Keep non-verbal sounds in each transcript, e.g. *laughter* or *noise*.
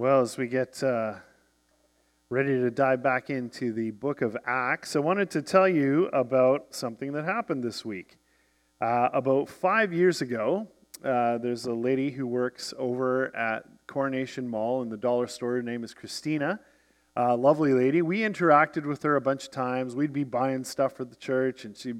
Well, as we get uh, ready to dive back into the book of Acts, I wanted to tell you about something that happened this week. Uh, about five years ago, uh, there's a lady who works over at Coronation Mall in the dollar store. Her name is Christina. Uh, lovely lady. We interacted with her a bunch of times. We'd be buying stuff for the church, and she,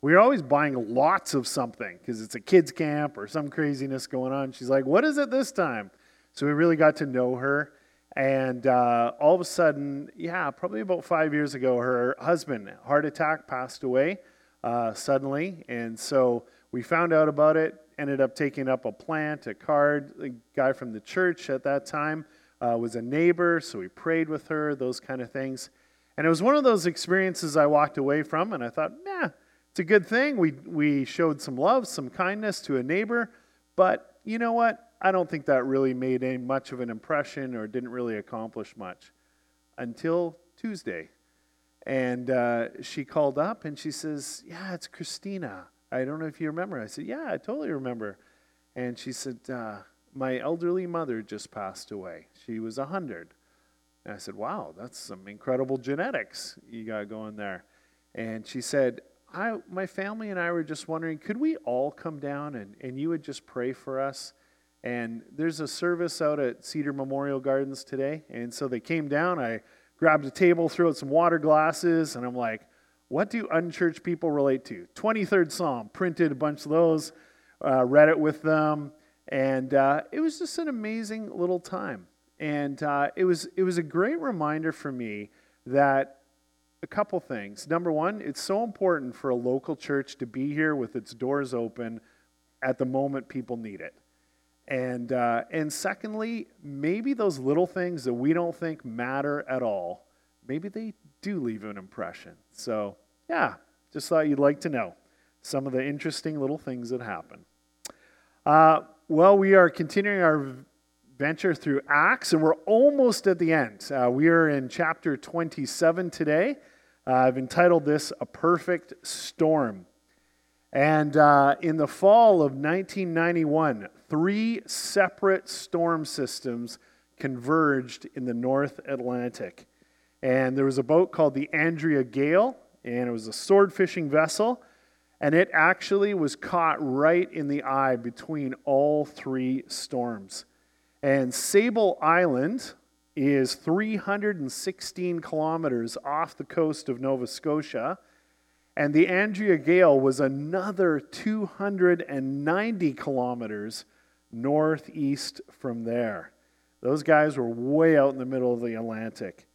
we were always buying lots of something because it's a kids' camp or some craziness going on. She's like, What is it this time? So we really got to know her. And uh, all of a sudden, yeah, probably about five years ago, her husband, heart attack, passed away uh, suddenly. And so we found out about it, ended up taking up a plant, a card. The guy from the church at that time uh, was a neighbor, so we prayed with her, those kind of things. And it was one of those experiences I walked away from, and I thought, yeah, it's a good thing. We, we showed some love, some kindness to a neighbor, but you know what? I don't think that really made any much of an impression or didn't really accomplish much until Tuesday. And uh, she called up and she says, Yeah, it's Christina. I don't know if you remember. I said, Yeah, I totally remember. And she said, uh, My elderly mother just passed away. She was 100. And I said, Wow, that's some incredible genetics you got going there. And she said, I, my family and I were just wondering, could we all come down and, and you would just pray for us? And there's a service out at Cedar Memorial Gardens today. And so they came down. I grabbed a table, threw out some water glasses, and I'm like, what do unchurched people relate to? 23rd Psalm, printed a bunch of those, uh, read it with them. And uh, it was just an amazing little time. And uh, it, was, it was a great reminder for me that a couple things. Number one, it's so important for a local church to be here with its doors open at the moment people need it. And, uh, and secondly, maybe those little things that we don't think matter at all, maybe they do leave an impression. So, yeah, just thought you'd like to know some of the interesting little things that happen. Uh, well, we are continuing our venture through Acts, and we're almost at the end. Uh, we are in chapter 27 today. Uh, I've entitled this A Perfect Storm. And uh, in the fall of 1991, three separate storm systems converged in the North Atlantic. And there was a boat called the Andrea Gail, and it was a sword fishing vessel. And it actually was caught right in the eye between all three storms. And Sable Island is 316 kilometers off the coast of Nova Scotia. And the Andrea Gail was another 290 kilometers northeast from there. Those guys were way out in the middle of the Atlantic.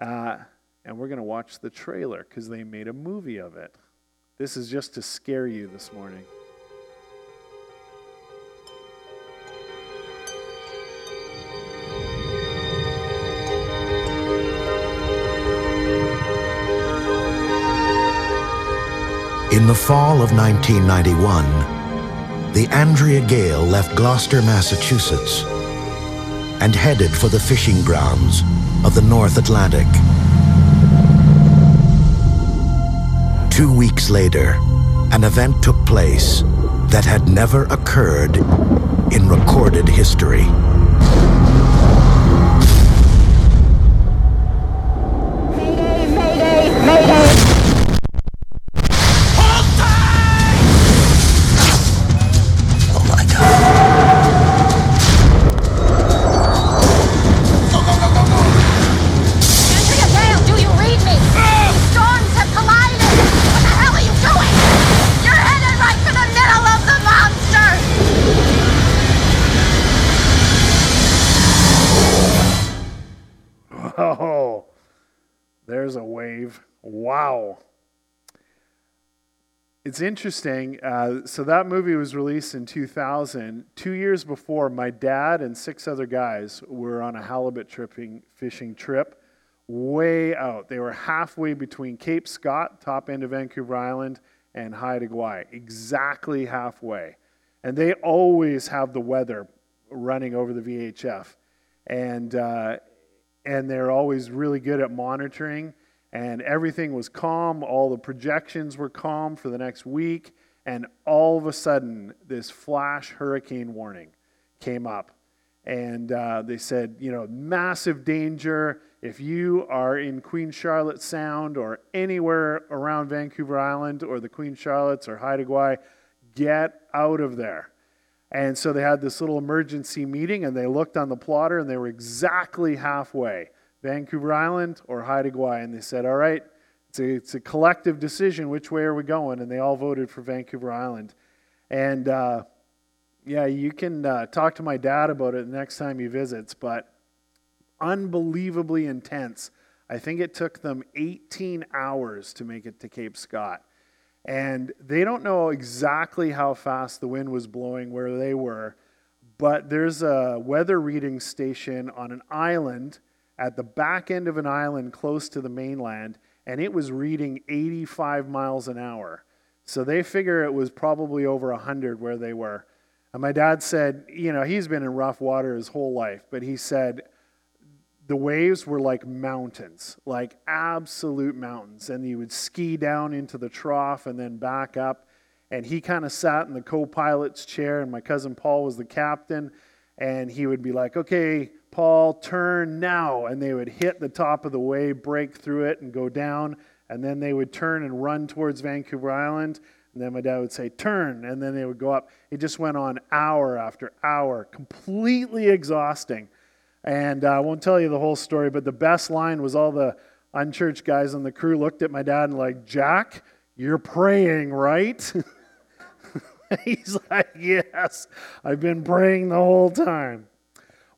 Uh, and we're going to watch the trailer because they made a movie of it. This is just to scare you this morning. In the fall of 1991, the Andrea Gail left Gloucester, Massachusetts, and headed for the fishing grounds of the North Atlantic. Two weeks later, an event took place that had never occurred in recorded history. It's interesting. Uh, so that movie was released in 2000. Two years before, my dad and six other guys were on a halibut tripping fishing trip way out. They were halfway between Cape Scott, top end of Vancouver Island, and Haida Gwaii, exactly halfway. And they always have the weather running over the VHF, and uh, and they're always really good at monitoring and everything was calm. All the projections were calm for the next week. And all of a sudden, this flash hurricane warning came up. And uh, they said, you know, massive danger. If you are in Queen Charlotte Sound or anywhere around Vancouver Island or the Queen Charlottes or Haida Gwaii, get out of there. And so they had this little emergency meeting and they looked on the plotter and they were exactly halfway Vancouver Island or Haida Gwaii. And they said, All right, it's a, it's a collective decision. Which way are we going? And they all voted for Vancouver Island. And uh, yeah, you can uh, talk to my dad about it the next time he visits, but unbelievably intense. I think it took them 18 hours to make it to Cape Scott. And they don't know exactly how fast the wind was blowing where they were, but there's a weather reading station on an island at the back end of an island close to the mainland, and it was reading 85 miles an hour. So they figure it was probably over 100 where they were. And my dad said, you know, he's been in rough water his whole life, but he said, the waves were like mountains, like absolute mountains. And you would ski down into the trough and then back up. And he kind of sat in the co pilot's chair, and my cousin Paul was the captain. And he would be like, okay, Paul, turn now. And they would hit the top of the wave, break through it, and go down. And then they would turn and run towards Vancouver Island. And then my dad would say, turn. And then they would go up. It just went on hour after hour, completely exhausting. And uh, I won't tell you the whole story, but the best line was all the unchurched guys on the crew looked at my dad and like, Jack, you're praying, right? *laughs* He's like, Yes, I've been praying the whole time.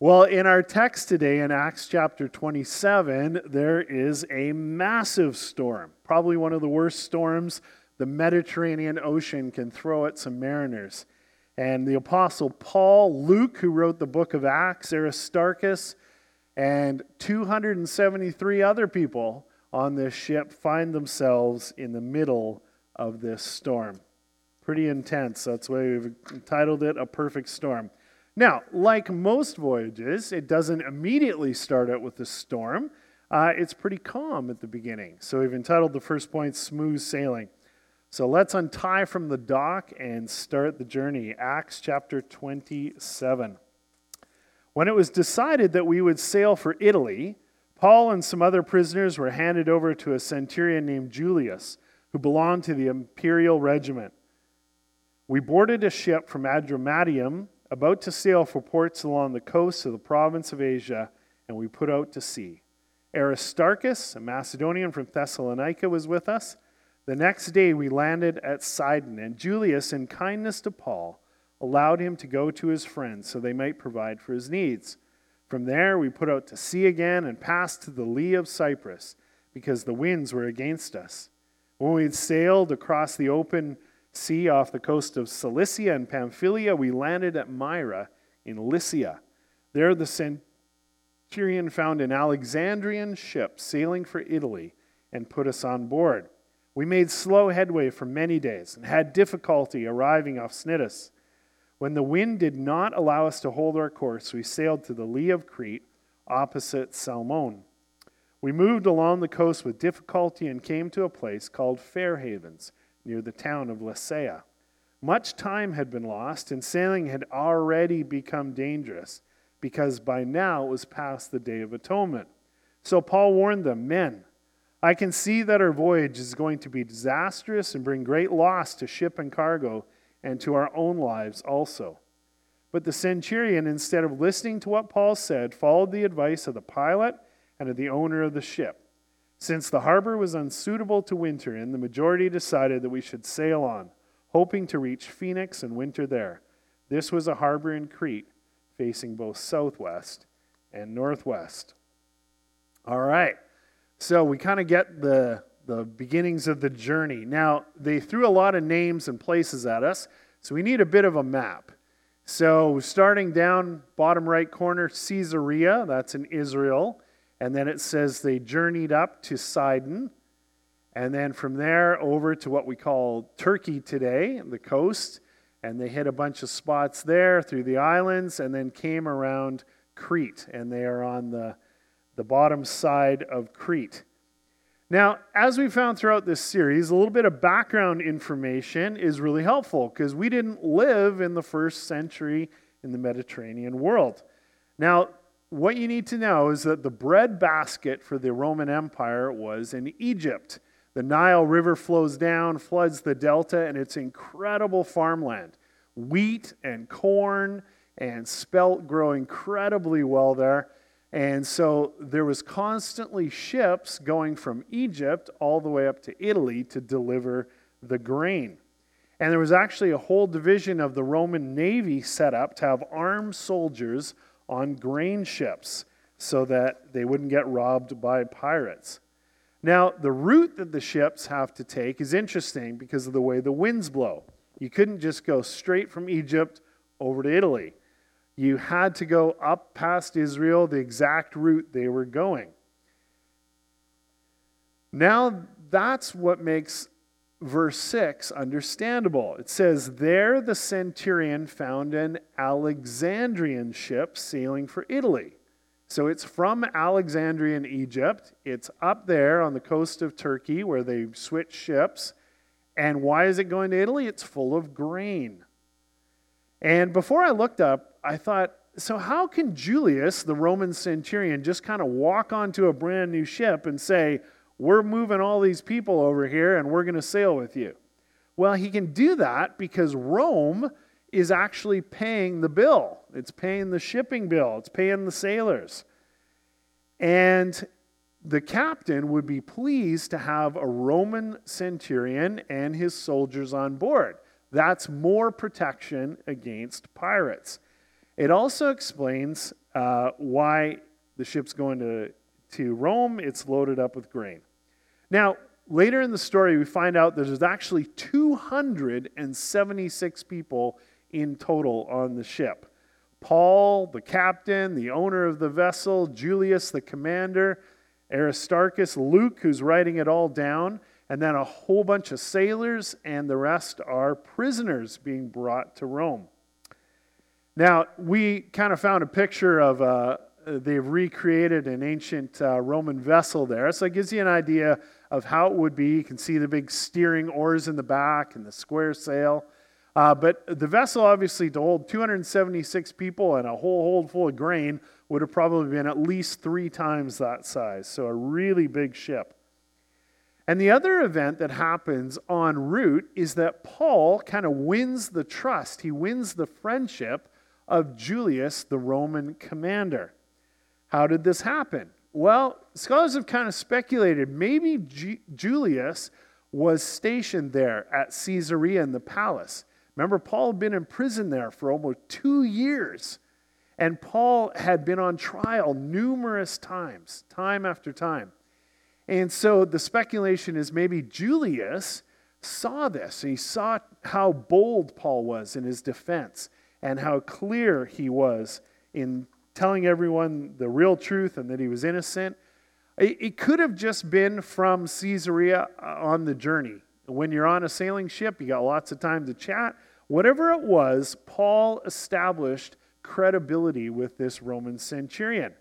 Well, in our text today in Acts chapter 27, there is a massive storm, probably one of the worst storms the Mediterranean Ocean can throw at some mariners. And the Apostle Paul, Luke, who wrote the book of Acts, Aristarchus, and 273 other people on this ship find themselves in the middle of this storm. Pretty intense. That's why we've entitled it A Perfect Storm. Now, like most voyages, it doesn't immediately start out with a storm. Uh, it's pretty calm at the beginning. So we've entitled the first point Smooth Sailing. So let's untie from the dock and start the journey. Acts chapter 27. When it was decided that we would sail for Italy, Paul and some other prisoners were handed over to a centurion named Julius, who belonged to the imperial regiment. We boarded a ship from Adramyttium, about to sail for ports along the coast of the province of Asia, and we put out to sea. Aristarchus, a Macedonian from Thessalonica, was with us the next day we landed at Sidon, and Julius, in kindness to Paul, allowed him to go to his friends so they might provide for his needs. From there we put out to sea again and passed to the lee of Cyprus, because the winds were against us. When we had sailed across the open sea off the coast of Cilicia and Pamphylia, we landed at Myra in Lycia. There the centurion found an Alexandrian ship sailing for Italy and put us on board. We made slow headway for many days and had difficulty arriving off Cnidus. When the wind did not allow us to hold our course, we sailed to the lee of Crete, opposite Salmone. We moved along the coast with difficulty and came to a place called Fair Havens, near the town of Lasea. Much time had been lost, and sailing had already become dangerous, because by now it was past the Day of Atonement. So Paul warned them Men, I can see that our voyage is going to be disastrous and bring great loss to ship and cargo and to our own lives also. But the centurion, instead of listening to what Paul said, followed the advice of the pilot and of the owner of the ship. Since the harbor was unsuitable to winter in, the majority decided that we should sail on, hoping to reach Phoenix and winter there. This was a harbor in Crete, facing both southwest and northwest. All right. So we kind of get the, the beginnings of the journey. Now, they threw a lot of names and places at us, so we need a bit of a map. So, starting down bottom right corner, Caesarea, that's in Israel. And then it says they journeyed up to Sidon. And then from there over to what we call Turkey today, the coast. And they hit a bunch of spots there through the islands and then came around Crete. And they are on the the bottom side of Crete. Now, as we found throughout this series, a little bit of background information is really helpful because we didn't live in the first century in the Mediterranean world. Now, what you need to know is that the bread basket for the Roman Empire was in Egypt. The Nile River flows down, floods the delta, and it's incredible farmland. Wheat and corn and spelt grow incredibly well there. And so there was constantly ships going from Egypt all the way up to Italy to deliver the grain. And there was actually a whole division of the Roman Navy set up to have armed soldiers on grain ships so that they wouldn't get robbed by pirates. Now, the route that the ships have to take is interesting because of the way the winds blow. You couldn't just go straight from Egypt over to Italy. You had to go up past Israel, the exact route they were going. Now, that's what makes verse 6 understandable. It says, There the centurion found an Alexandrian ship sailing for Italy. So it's from Alexandria Egypt. It's up there on the coast of Turkey where they switch ships. And why is it going to Italy? It's full of grain. And before I looked up, I thought, so how can Julius, the Roman centurion, just kind of walk onto a brand new ship and say, we're moving all these people over here and we're going to sail with you. Well, he can do that because Rome is actually paying the bill. It's paying the shipping bill, it's paying the sailors. And the captain would be pleased to have a Roman centurion and his soldiers on board. That's more protection against pirates. It also explains uh, why the ship's going to, to Rome, it's loaded up with grain. Now, later in the story, we find out that there's actually 276 people in total on the ship. Paul, the captain, the owner of the vessel, Julius, the commander, Aristarchus, Luke, who's writing it all down, and then a whole bunch of sailors, and the rest are prisoners being brought to Rome. Now, we kind of found a picture of uh, they've recreated an ancient uh, Roman vessel there. So it gives you an idea of how it would be. You can see the big steering oars in the back and the square sail. Uh, but the vessel, obviously, to hold 276 people and a whole hold full of grain would have probably been at least three times that size. So a really big ship. And the other event that happens en route is that Paul kind of wins the trust, he wins the friendship of Julius, the Roman commander. How did this happen? Well, scholars have kind of speculated maybe G- Julius was stationed there at Caesarea in the palace. Remember, Paul had been in prison there for almost two years. And Paul had been on trial numerous times, time after time. And so the speculation is maybe Julius saw this. He saw how bold Paul was in his defense and how clear he was in telling everyone the real truth and that he was innocent. It could have just been from Caesarea uh, on the journey. When you're on a sailing ship, you got lots of time to chat. Whatever it was, Paul established credibility with this Roman centurion.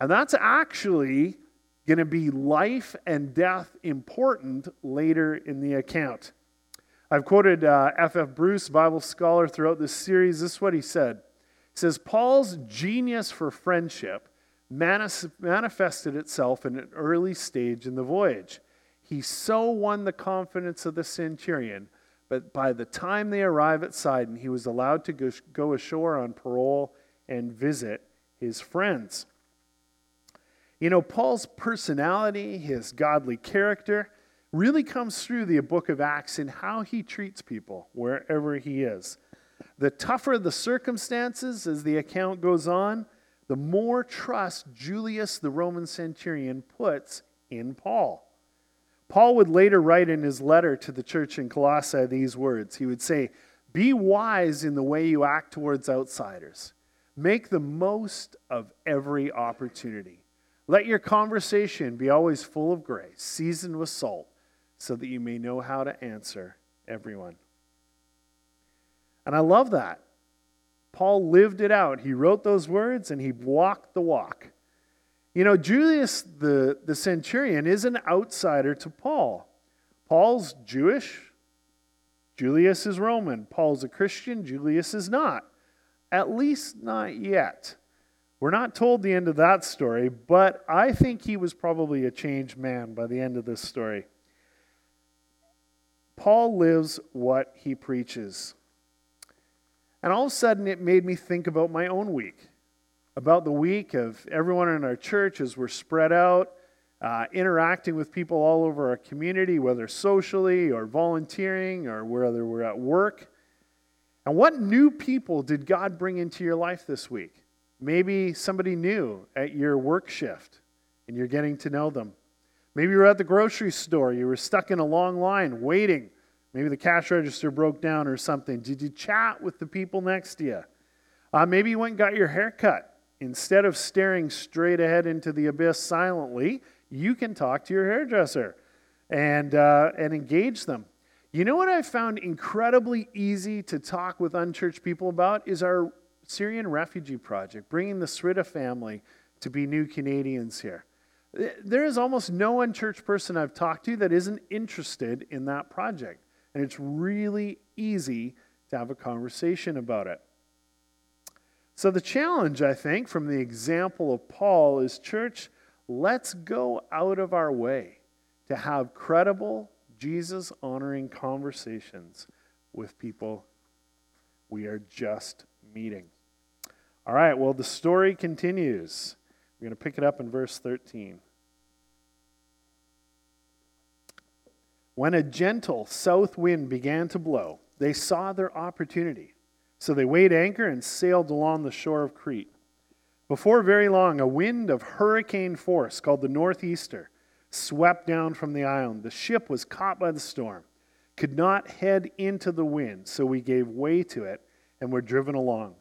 And that's actually going to be life and death important later in the account. I've quoted F.F. Uh, F. Bruce, Bible scholar, throughout this series. This is what he said says Paul's genius for friendship manifested itself in an early stage in the voyage. He so won the confidence of the centurion, but by the time they arrive at Sidon, he was allowed to go, ashore on parole and visit his friends. You know, Paul's personality, his godly character, really comes through the book of Acts in how he treats people wherever he is. The tougher the circumstances as the account goes on, the more trust Julius, the Roman centurion, puts in Paul. Paul would later write in his letter to the church in Colossae these words. He would say, Be wise in the way you act towards outsiders. Make the most of every opportunity. Let your conversation be always full of grace, seasoned with salt, so that you may know how to answer everyone. And I love that. Paul lived it out. He wrote those words and he walked the walk. You know, Julius the, the centurion is an outsider to Paul. Paul's Jewish, Julius is Roman. Paul's a Christian, Julius is not. At least not yet. We're not told the end of that story, but I think he was probably a changed man by the end of this story. Paul lives what he preaches. And all of a sudden, it made me think about my own week, about the week of everyone in our church as we're spread out, uh, interacting with people all over our community, whether socially or volunteering or whether we're at work. And what new people did God bring into your life this week? Maybe somebody new at your work shift and you're getting to know them. Maybe you were at the grocery store, you were stuck in a long line waiting. Maybe the cash register broke down or something. Did you chat with the people next to you? Uh, maybe you went and got your hair cut. Instead of staring straight ahead into the abyss silently, you can talk to your hairdresser and, uh, and engage them. You know what I found incredibly easy to talk with unchurched people about is our Syrian refugee project, bringing the Srida family to be new Canadians here. There is almost no unchurched person I've talked to that isn't interested in that project. And it's really easy to have a conversation about it. So, the challenge, I think, from the example of Paul is church, let's go out of our way to have credible, Jesus honoring conversations with people we are just meeting. All right, well, the story continues. We're going to pick it up in verse 13. When a gentle south wind began to blow, they saw their opportunity. So they weighed anchor and sailed along the shore of Crete. Before very long, a wind of hurricane force called the Northeaster swept down from the island. The ship was caught by the storm, could not head into the wind, so we gave way to it and were driven along.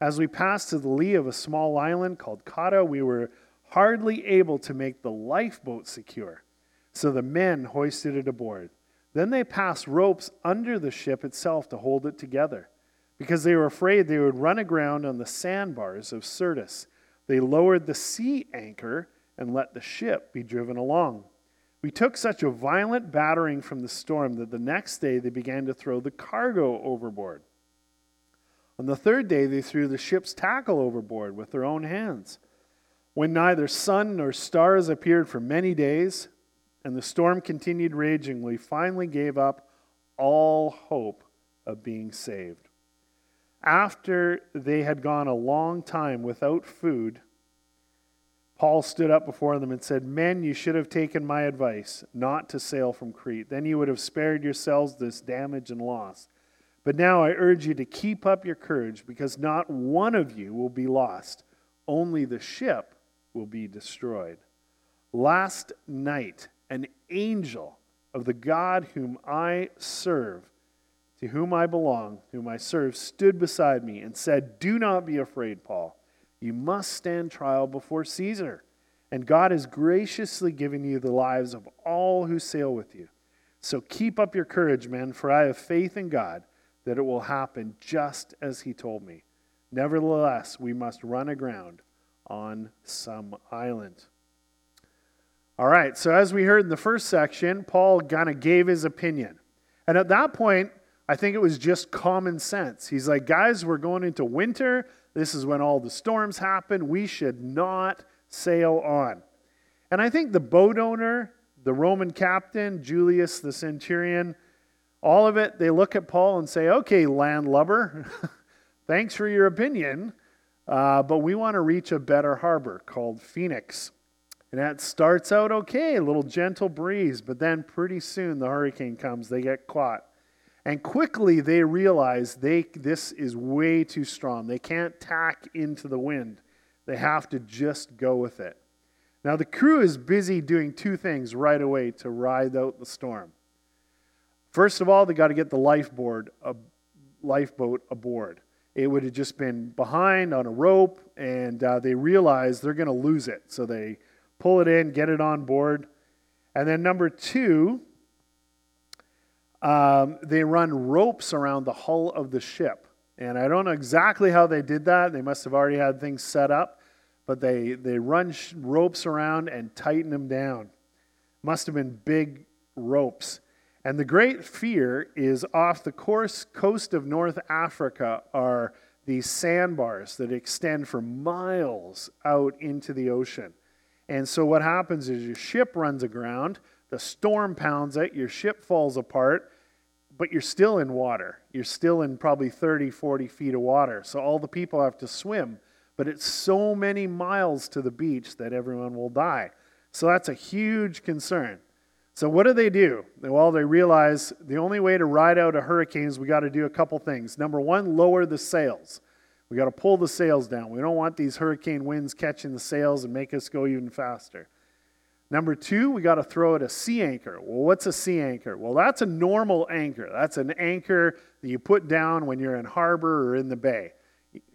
As we passed to the lee of a small island called Cauda, we were hardly able to make the lifeboat secure, so the men hoisted it aboard. Then they passed ropes under the ship itself to hold it together, because they were afraid they would run aground on the sandbars of Syrtis. They lowered the sea anchor and let the ship be driven along. We took such a violent battering from the storm that the next day they began to throw the cargo overboard. On the third day, they threw the ship's tackle overboard with their own hands. When neither sun nor stars appeared for many days, and the storm continued raging, we finally gave up all hope of being saved. After they had gone a long time without food, Paul stood up before them and said, Men, you should have taken my advice not to sail from Crete. Then you would have spared yourselves this damage and loss. But now I urge you to keep up your courage, because not one of you will be lost, only the ship will be destroyed. Last night, an angel of the God whom I serve, to whom I belong, whom I serve, stood beside me and said, Do not be afraid, Paul. You must stand trial before Caesar. And God has graciously given you the lives of all who sail with you. So keep up your courage, men, for I have faith in God that it will happen just as he told me. Nevertheless, we must run aground on some island. All right, so as we heard in the first section, Paul kind of gave his opinion. And at that point, I think it was just common sense. He's like, guys, we're going into winter. This is when all the storms happen. We should not sail on. And I think the boat owner, the Roman captain, Julius the centurion, all of it, they look at Paul and say, okay, landlubber, *laughs* thanks for your opinion, uh, but we want to reach a better harbor called Phoenix. And that starts out okay, a little gentle breeze, but then pretty soon the hurricane comes, they get caught. And quickly they realize they, this is way too strong. They can't tack into the wind, they have to just go with it. Now, the crew is busy doing two things right away to ride out the storm. First of all, they got to get the lifeboard, a lifeboat aboard. It would have just been behind on a rope, and uh, they realize they're going to lose it. So they pull it in, get it on board. And then, number two, um, they run ropes around the hull of the ship. And I don't know exactly how they did that. They must have already had things set up, but they, they run sh- ropes around and tighten them down. Must have been big ropes. And the great fear is off the course, coast of North Africa are these sandbars that extend for miles out into the ocean. And so what happens is your ship runs aground, the storm pounds it, your ship falls apart, but you're still in water. You're still in probably 30, 40 feet of water. So all the people have to swim. But it's so many miles to the beach that everyone will die. So that's a huge concern. So what do they do? Well, they realize the only way to ride out a hurricane is we got to do a couple things. Number one, lower the sails. We got to pull the sails down. We don't want these hurricane winds catching the sails and make us go even faster. Number two, we got to throw it a sea anchor. Well, what's a sea anchor? Well, that's a normal anchor. That's an anchor that you put down when you're in harbor or in the bay.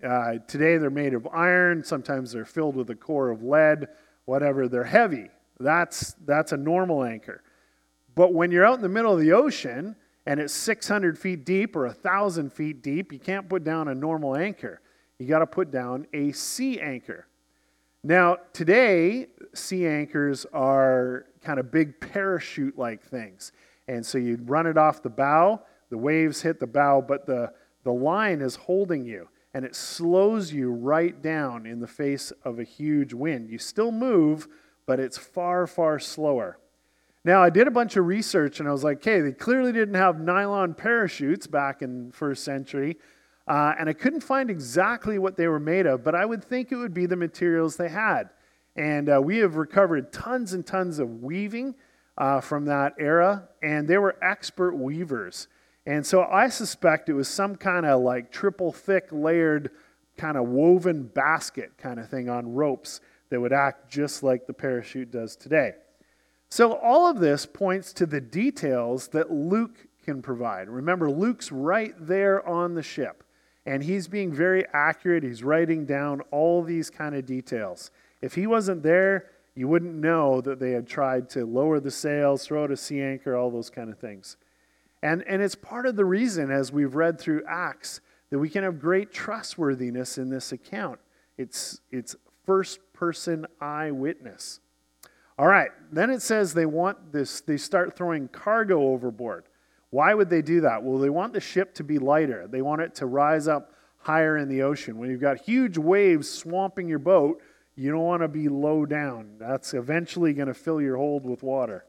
Uh, today they're made of iron. Sometimes they're filled with a core of lead. Whatever, they're heavy. That's that's a normal anchor. But when you're out in the middle of the ocean and it's 600 feet deep or 1,000 feet deep, you can't put down a normal anchor. You got to put down a sea anchor. Now, today, sea anchors are kind of big parachute like things. And so you run it off the bow, the waves hit the bow, but the, the line is holding you. And it slows you right down in the face of a huge wind. You still move, but it's far, far slower. Now, I did a bunch of research and I was like, okay, they clearly didn't have nylon parachutes back in first century. Uh, and I couldn't find exactly what they were made of, but I would think it would be the materials they had. And uh, we have recovered tons and tons of weaving uh, from that era, and they were expert weavers. And so I suspect it was some kind of like triple thick layered, kind of woven basket kind of thing on ropes that would act just like the parachute does today. So all of this points to the details that Luke can provide. Remember, Luke's right there on the ship. And he's being very accurate. He's writing down all these kind of details. If he wasn't there, you wouldn't know that they had tried to lower the sails, throw out a sea anchor, all those kind of things. And, and it's part of the reason, as we've read through Acts, that we can have great trustworthiness in this account. It's, it's first person eyewitness. All right, then it says they want this, they start throwing cargo overboard. Why would they do that? Well, they want the ship to be lighter. They want it to rise up higher in the ocean. When you've got huge waves swamping your boat, you don't want to be low down. That's eventually going to fill your hold with water.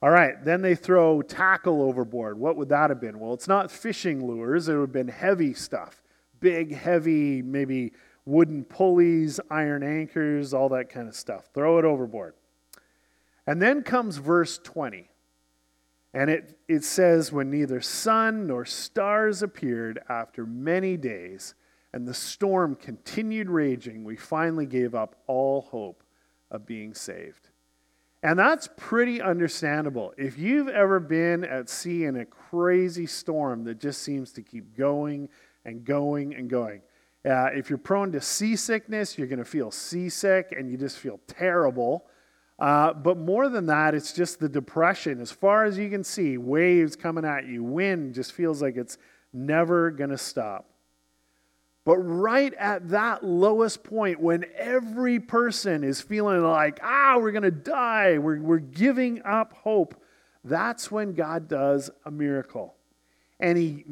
All right, then they throw tackle overboard. What would that have been? Well, it's not fishing lures, it would have been heavy stuff. Big, heavy, maybe wooden pulleys, iron anchors, all that kind of stuff. Throw it overboard. And then comes verse 20. And it, it says, When neither sun nor stars appeared after many days, and the storm continued raging, we finally gave up all hope of being saved. And that's pretty understandable. If you've ever been at sea in a crazy storm that just seems to keep going and going and going, uh, if you're prone to seasickness, you're going to feel seasick and you just feel terrible. Uh, but more than that, it's just the depression. As far as you can see, waves coming at you, wind just feels like it's never going to stop. But right at that lowest point, when every person is feeling like, ah, we're going to die, we're, we're giving up hope, that's when God does a miracle. And he,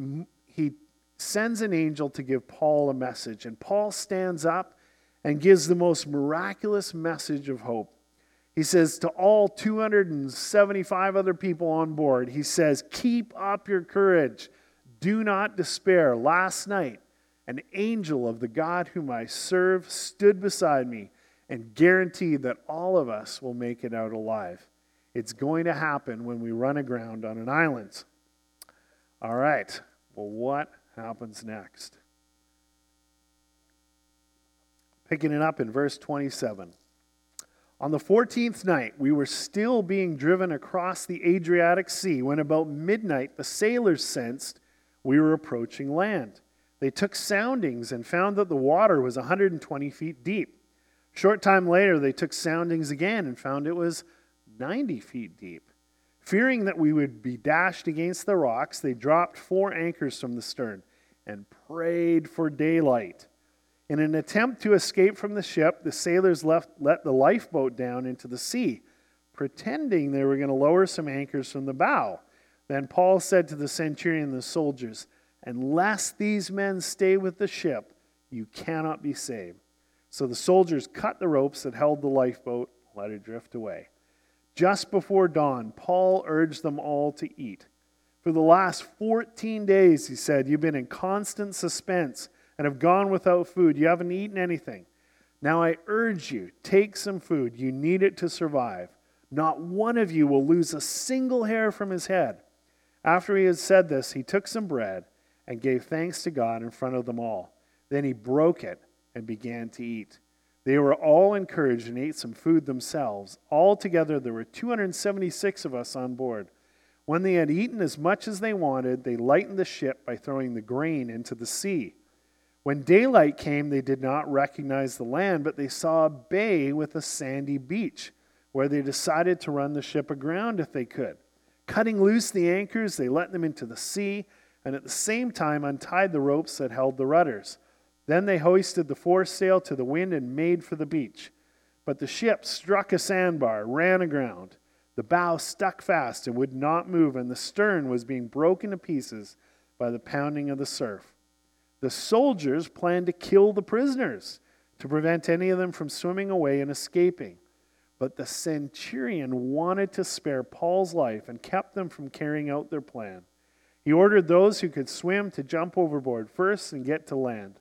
he sends an angel to give Paul a message. And Paul stands up and gives the most miraculous message of hope. He says to all 275 other people on board, he says, Keep up your courage. Do not despair. Last night, an angel of the God whom I serve stood beside me and guaranteed that all of us will make it out alive. It's going to happen when we run aground on an island. All right, well, what happens next? Picking it up in verse 27. On the 14th night, we were still being driven across the Adriatic Sea when about midnight the sailors sensed we were approaching land. They took soundings and found that the water was 120 feet deep. Short time later, they took soundings again and found it was 90 feet deep. Fearing that we would be dashed against the rocks, they dropped four anchors from the stern and prayed for daylight. In an attempt to escape from the ship, the sailors left, let the lifeboat down into the sea, pretending they were going to lower some anchors from the bow. Then Paul said to the centurion and the soldiers, Unless these men stay with the ship, you cannot be saved. So the soldiers cut the ropes that held the lifeboat, let it drift away. Just before dawn, Paul urged them all to eat. For the last 14 days, he said, you've been in constant suspense and have gone without food. You haven't eaten anything. Now I urge you, take some food. You need it to survive. Not one of you will lose a single hair from his head. After he had said this, he took some bread and gave thanks to God in front of them all. Then he broke it and began to eat. They were all encouraged and ate some food themselves. Altogether, there were 276 of us on board. When they had eaten as much as they wanted, they lightened the ship by throwing the grain into the sea. When daylight came, they did not recognize the land, but they saw a bay with a sandy beach, where they decided to run the ship aground if they could. Cutting loose the anchors, they let them into the sea, and at the same time untied the ropes that held the rudders. Then they hoisted the foresail to the wind and made for the beach. But the ship struck a sandbar, ran aground. The bow stuck fast and would not move, and the stern was being broken to pieces by the pounding of the surf. The soldiers planned to kill the prisoners to prevent any of them from swimming away and escaping. But the centurion wanted to spare Paul's life and kept them from carrying out their plan. He ordered those who could swim to jump overboard first and get to land.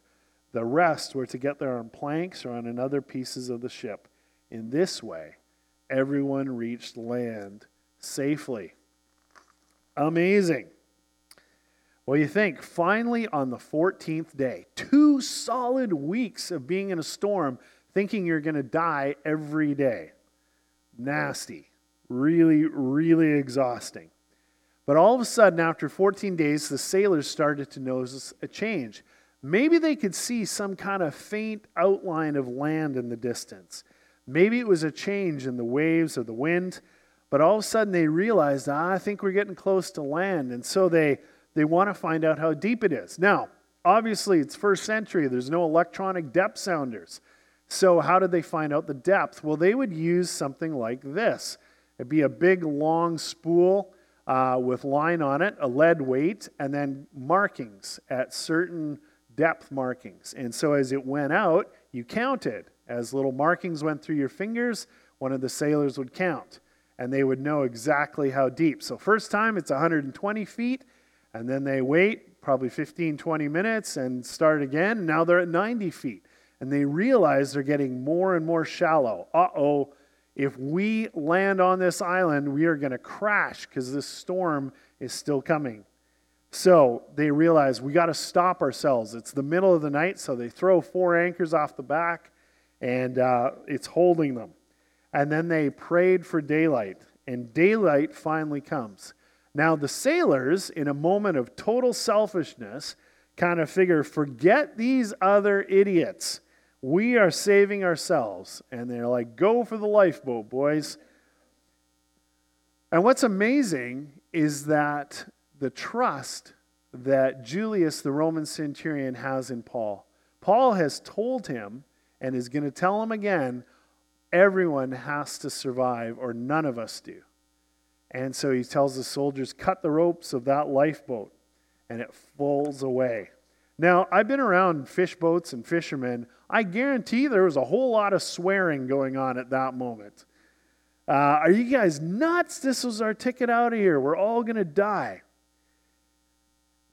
The rest were to get there on planks or on another pieces of the ship. In this way, everyone reached land safely. Amazing. Well, you think, finally on the 14th day, two solid weeks of being in a storm, thinking you're going to die every day. Nasty. Really, really exhausting. But all of a sudden, after 14 days, the sailors started to notice a change. Maybe they could see some kind of faint outline of land in the distance. Maybe it was a change in the waves or the wind, but all of a sudden they realized, ah, I think we're getting close to land. And so they they want to find out how deep it is. Now, obviously, it's first century, there's no electronic depth sounders. So, how did they find out the depth? Well, they would use something like this it'd be a big, long spool uh, with line on it, a lead weight, and then markings at certain depth markings. And so, as it went out, you counted. As little markings went through your fingers, one of the sailors would count, and they would know exactly how deep. So, first time it's 120 feet. And then they wait probably 15, 20 minutes and start again. Now they're at 90 feet. And they realize they're getting more and more shallow. Uh oh, if we land on this island, we are going to crash because this storm is still coming. So they realize we got to stop ourselves. It's the middle of the night, so they throw four anchors off the back and uh, it's holding them. And then they prayed for daylight, and daylight finally comes. Now, the sailors, in a moment of total selfishness, kind of figure forget these other idiots. We are saving ourselves. And they're like, go for the lifeboat, boys. And what's amazing is that the trust that Julius, the Roman centurion, has in Paul. Paul has told him and is going to tell him again everyone has to survive, or none of us do. And so he tells the soldiers, cut the ropes of that lifeboat, and it falls away. Now, I've been around fish boats and fishermen. I guarantee there was a whole lot of swearing going on at that moment. Uh, are you guys nuts? This was our ticket out of here. We're all going to die.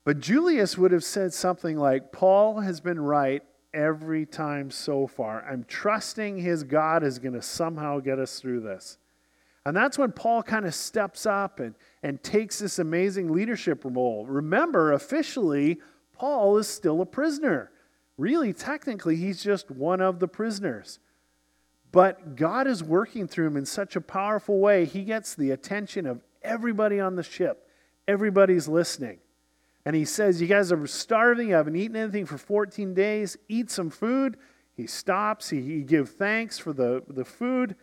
But Julius would have said something like, Paul has been right every time so far. I'm trusting his God is going to somehow get us through this. And that's when Paul kind of steps up and, and takes this amazing leadership role. Remember, officially, Paul is still a prisoner. Really, technically, he's just one of the prisoners. But God is working through him in such a powerful way, he gets the attention of everybody on the ship. Everybody's listening. And he says, You guys are starving. You haven't eaten anything for 14 days. Eat some food. He stops. He, he gives thanks for the, the food.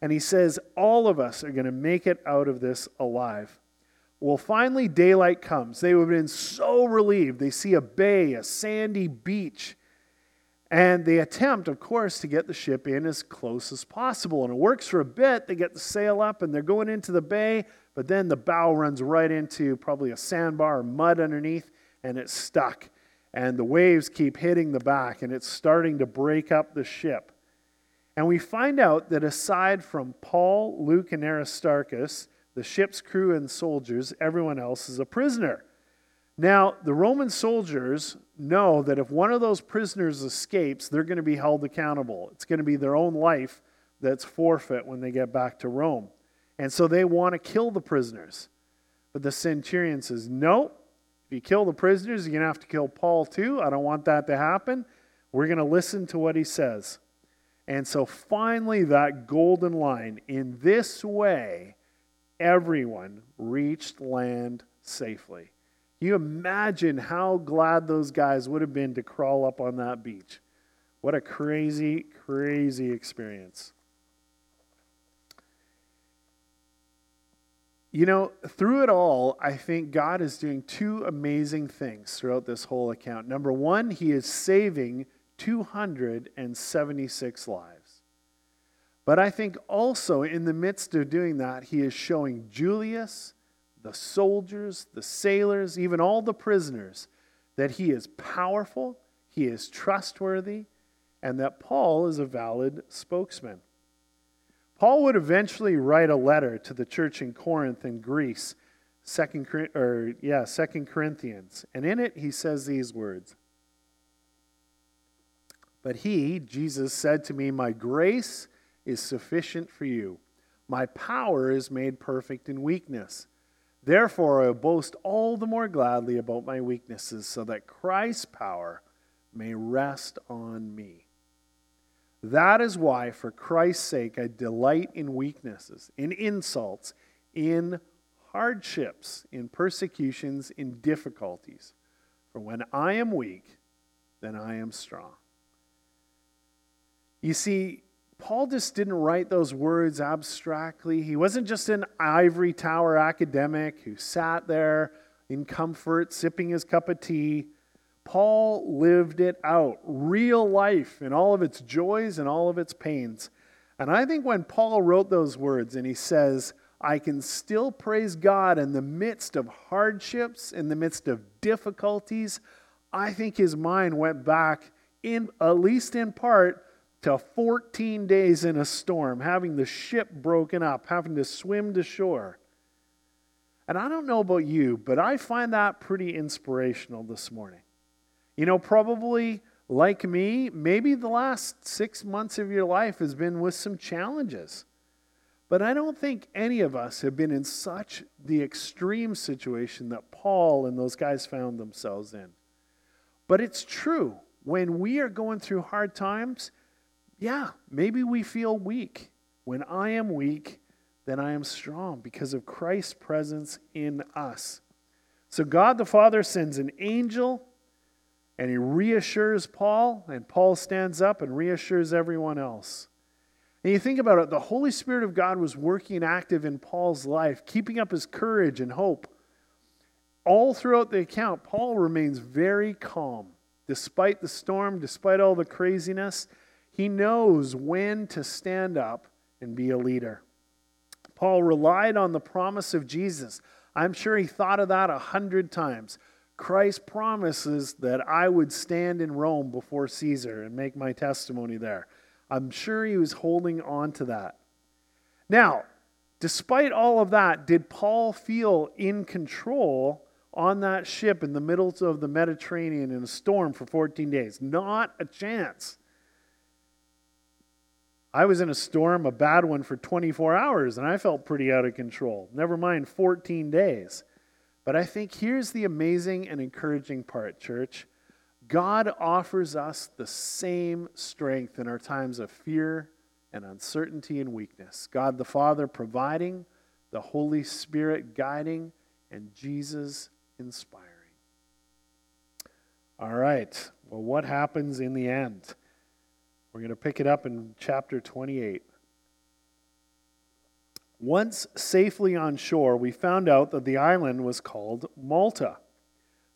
And he says, All of us are going to make it out of this alive. Well, finally, daylight comes. They have been so relieved. They see a bay, a sandy beach. And they attempt, of course, to get the ship in as close as possible. And it works for a bit. They get the sail up and they're going into the bay, but then the bow runs right into probably a sandbar or mud underneath, and it's stuck. And the waves keep hitting the back, and it's starting to break up the ship. And we find out that aside from Paul, Luke, and Aristarchus, the ship's crew and soldiers, everyone else is a prisoner. Now, the Roman soldiers know that if one of those prisoners escapes, they're going to be held accountable. It's going to be their own life that's forfeit when they get back to Rome. And so they want to kill the prisoners. But the centurion says, No, if you kill the prisoners, you're going to have to kill Paul too. I don't want that to happen. We're going to listen to what he says. And so finally, that golden line in this way, everyone reached land safely. you imagine how glad those guys would have been to crawl up on that beach? What a crazy, crazy experience. You know, through it all, I think God is doing two amazing things throughout this whole account. Number one, He is saving 276 lives. But I think also in the midst of doing that, He is showing Julius, the soldiers, the sailors, even all the prisoners, that He is powerful, He is trustworthy, and that Paul is a valid spokesman. Paul would eventually write a letter to the church in Corinth in Greece, second or yeah, Second Corinthians, and in it he says these words. But he, Jesus, said to me, My grace is sufficient for you. My power is made perfect in weakness. Therefore, I boast all the more gladly about my weaknesses, so that Christ's power may rest on me. That is why, for Christ's sake, I delight in weaknesses, in insults, in hardships, in persecutions, in difficulties. For when I am weak, then I am strong. You see, Paul just didn't write those words abstractly. He wasn't just an ivory tower academic who sat there in comfort, sipping his cup of tea. Paul lived it out, real life in all of its joys and all of its pains. And I think when Paul wrote those words and he says, I can still praise God in the midst of hardships, in the midst of difficulties, I think his mind went back, in, at least in part, to 14 days in a storm, having the ship broken up, having to swim to shore. And I don't know about you, but I find that pretty inspirational this morning. You know, probably like me, maybe the last six months of your life has been with some challenges. But I don't think any of us have been in such the extreme situation that Paul and those guys found themselves in. But it's true. When we are going through hard times, yeah, maybe we feel weak. When I am weak, then I am strong because of Christ's presence in us. So God the Father sends an angel and he reassures Paul, and Paul stands up and reassures everyone else. And you think about it, the Holy Spirit of God was working active in Paul's life, keeping up his courage and hope. All throughout the account, Paul remains very calm. Despite the storm, despite all the craziness, he knows when to stand up and be a leader. Paul relied on the promise of Jesus. I'm sure he thought of that a hundred times. Christ promises that I would stand in Rome before Caesar and make my testimony there. I'm sure he was holding on to that. Now, despite all of that, did Paul feel in control on that ship in the middle of the Mediterranean in a storm for 14 days? Not a chance. I was in a storm, a bad one, for 24 hours, and I felt pretty out of control. Never mind 14 days. But I think here's the amazing and encouraging part, church. God offers us the same strength in our times of fear and uncertainty and weakness. God the Father providing, the Holy Spirit guiding, and Jesus inspiring. All right, well, what happens in the end? We're going to pick it up in chapter 28. Once safely on shore, we found out that the island was called Malta.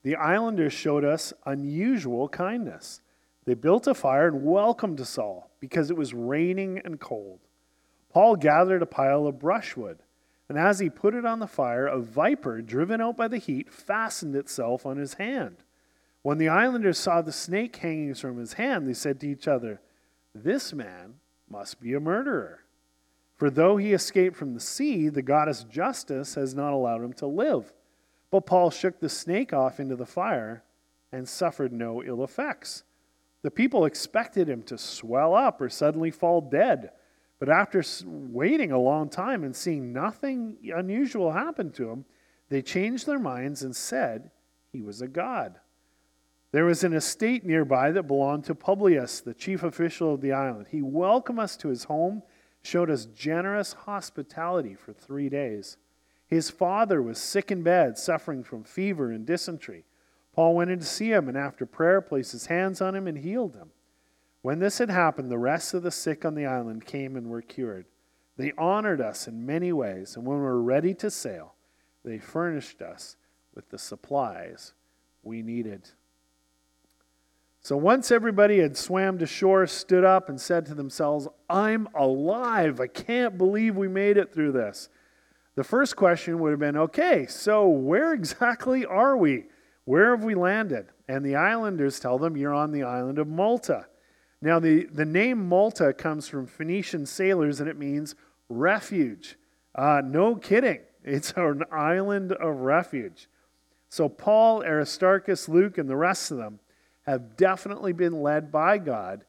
The islanders showed us unusual kindness. They built a fire and welcomed us all because it was raining and cold. Paul gathered a pile of brushwood, and as he put it on the fire, a viper, driven out by the heat, fastened itself on his hand. When the islanders saw the snake hanging from his hand, they said to each other, This man must be a murderer. For though he escaped from the sea, the goddess Justice has not allowed him to live. But Paul shook the snake off into the fire and suffered no ill effects. The people expected him to swell up or suddenly fall dead. But after waiting a long time and seeing nothing unusual happen to him, they changed their minds and said he was a god. There was an estate nearby that belonged to Publius, the chief official of the island. He welcomed us to his home, showed us generous hospitality for three days. His father was sick in bed, suffering from fever and dysentery. Paul went in to see him, and after prayer, placed his hands on him and healed him. When this had happened, the rest of the sick on the island came and were cured. They honored us in many ways, and when we were ready to sail, they furnished us with the supplies we needed. So once everybody had swam to shore, stood up, and said to themselves, I'm alive. I can't believe we made it through this. The first question would have been okay, so where exactly are we? Where have we landed? And the islanders tell them, You're on the island of Malta. Now, the, the name Malta comes from Phoenician sailors and it means refuge. Uh, no kidding. It's an island of refuge. So, Paul, Aristarchus, Luke, and the rest of them have definitely been led by God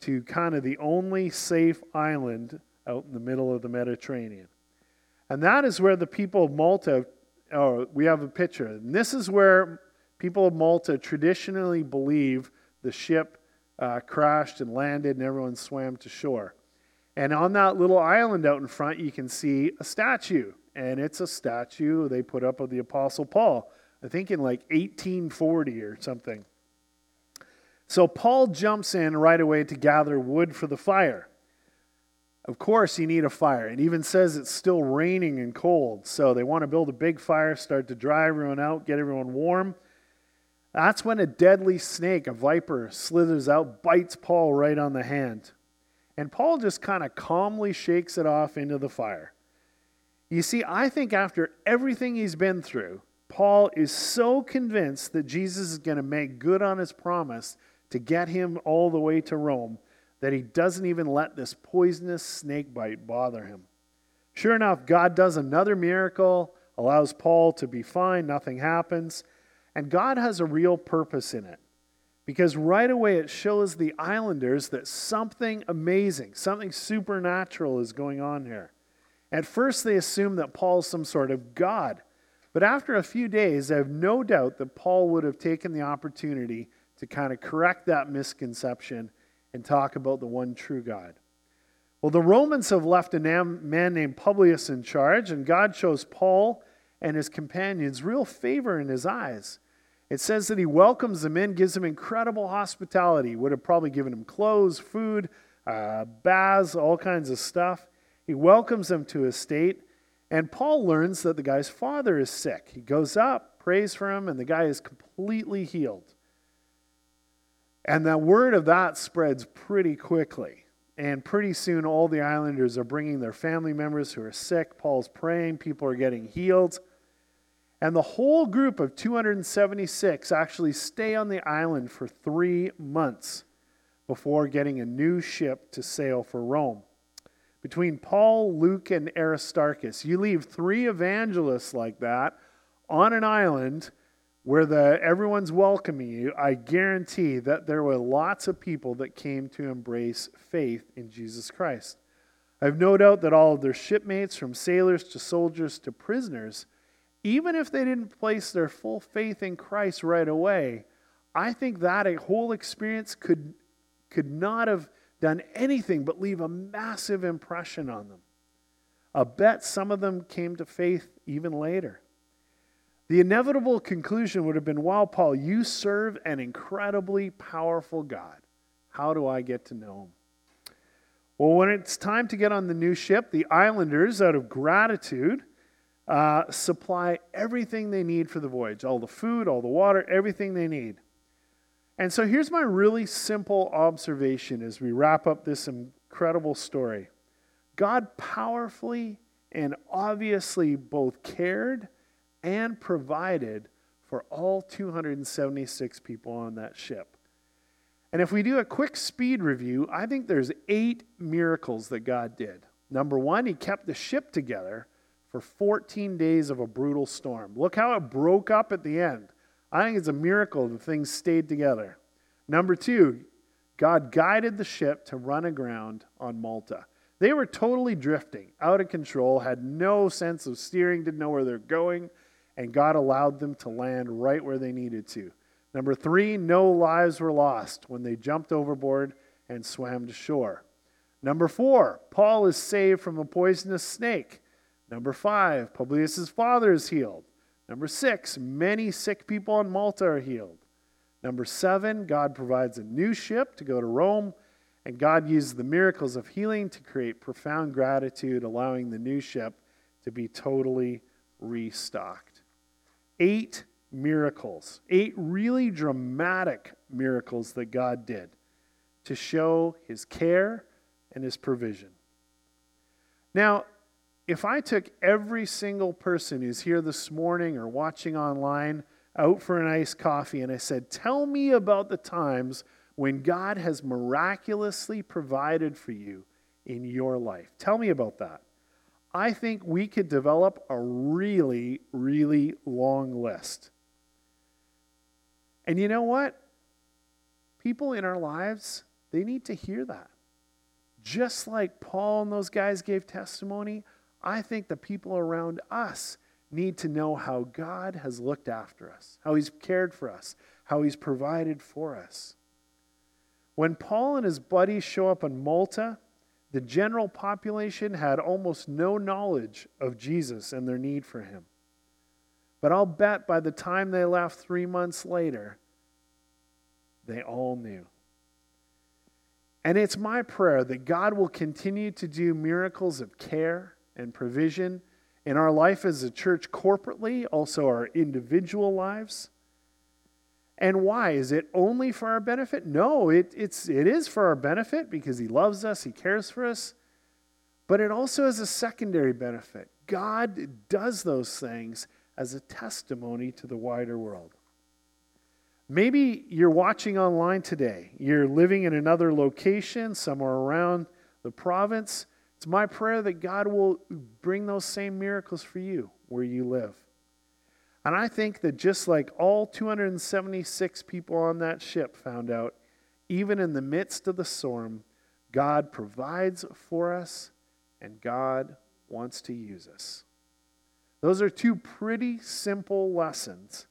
to kind of the only safe island out in the middle of the Mediterranean. And that is where the people of Malta, oh, we have a picture. And this is where people of Malta traditionally believe the ship uh, crashed and landed, and everyone swam to shore. And on that little island out in front, you can see a statue. And it's a statue they put up of the Apostle Paul, I think in like 1840 or something. So Paul jumps in right away to gather wood for the fire. Of course, you need a fire. It even says it's still raining and cold. So they want to build a big fire, start to dry everyone out, get everyone warm. That's when a deadly snake, a viper, slithers out, bites Paul right on the hand. And Paul just kind of calmly shakes it off into the fire. You see, I think after everything he's been through, Paul is so convinced that Jesus is going to make good on his promise to get him all the way to Rome that he doesn't even let this poisonous snake bite bother him. Sure enough, God does another miracle, allows Paul to be fine, nothing happens. And God has a real purpose in it. Because right away it shows the islanders that something amazing, something supernatural is going on here. At first, they assume that Paul's some sort of God. But after a few days, I have no doubt that Paul would have taken the opportunity to kind of correct that misconception and talk about the one true God. Well, the Romans have left a man named Publius in charge, and God shows Paul and his companions real favor in his eyes. It says that he welcomes them in, gives them incredible hospitality. Would have probably given them clothes, food, uh, baths, all kinds of stuff. He welcomes them to his state, and Paul learns that the guy's father is sick. He goes up, prays for him, and the guy is completely healed. And the word of that spreads pretty quickly. And pretty soon, all the islanders are bringing their family members who are sick. Paul's praying, people are getting healed. And the whole group of 276 actually stay on the island for three months before getting a new ship to sail for Rome. Between Paul, Luke, and Aristarchus, you leave three evangelists like that on an island where the, everyone's welcoming you. I guarantee that there were lots of people that came to embrace faith in Jesus Christ. I have no doubt that all of their shipmates, from sailors to soldiers to prisoners, even if they didn't place their full faith in Christ right away, I think that a whole experience could, could not have done anything but leave a massive impression on them. I bet some of them came to faith even later. The inevitable conclusion would have been wow, Paul, you serve an incredibly powerful God. How do I get to know him? Well, when it's time to get on the new ship, the islanders, out of gratitude, uh, supply everything they need for the voyage all the food, all the water, everything they need. And so here's my really simple observation as we wrap up this incredible story God powerfully and obviously both cared and provided for all 276 people on that ship. And if we do a quick speed review, I think there's eight miracles that God did. Number one, he kept the ship together for 14 days of a brutal storm. Look how it broke up at the end. I think it's a miracle the things stayed together. Number two, God guided the ship to run aground on Malta. They were totally drifting, out of control, had no sense of steering, didn't know where they're going, and God allowed them to land right where they needed to. Number three, no lives were lost when they jumped overboard and swam to shore. Number four, Paul is saved from a poisonous snake. Number five, Publius' father is healed. Number six, many sick people on Malta are healed. Number seven, God provides a new ship to go to Rome, and God uses the miracles of healing to create profound gratitude, allowing the new ship to be totally restocked. Eight miracles, eight really dramatic miracles that God did to show his care and his provision. Now, if I took every single person who's here this morning or watching online out for an iced coffee and I said, Tell me about the times when God has miraculously provided for you in your life. Tell me about that. I think we could develop a really, really long list. And you know what? People in our lives, they need to hear that. Just like Paul and those guys gave testimony, I think the people around us need to know how God has looked after us, how He's cared for us, how He's provided for us. When Paul and his buddies show up in Malta, the general population had almost no knowledge of Jesus and their need for Him. But I'll bet by the time they left three months later, they all knew. And it's my prayer that God will continue to do miracles of care and provision in our life as a church corporately, also our individual lives. And why? Is it only for our benefit? No, it, it's, it is for our benefit because He loves us, He cares for us. But it also has a secondary benefit. God does those things as a testimony to the wider world. Maybe you're watching online today. You're living in another location, somewhere around the province. It's my prayer that God will bring those same miracles for you where you live. And I think that just like all 276 people on that ship found out, even in the midst of the storm, God provides for us and God wants to use us. Those are two pretty simple lessons,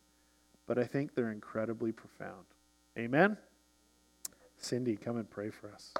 but I think they're incredibly profound. Amen? Cindy, come and pray for us.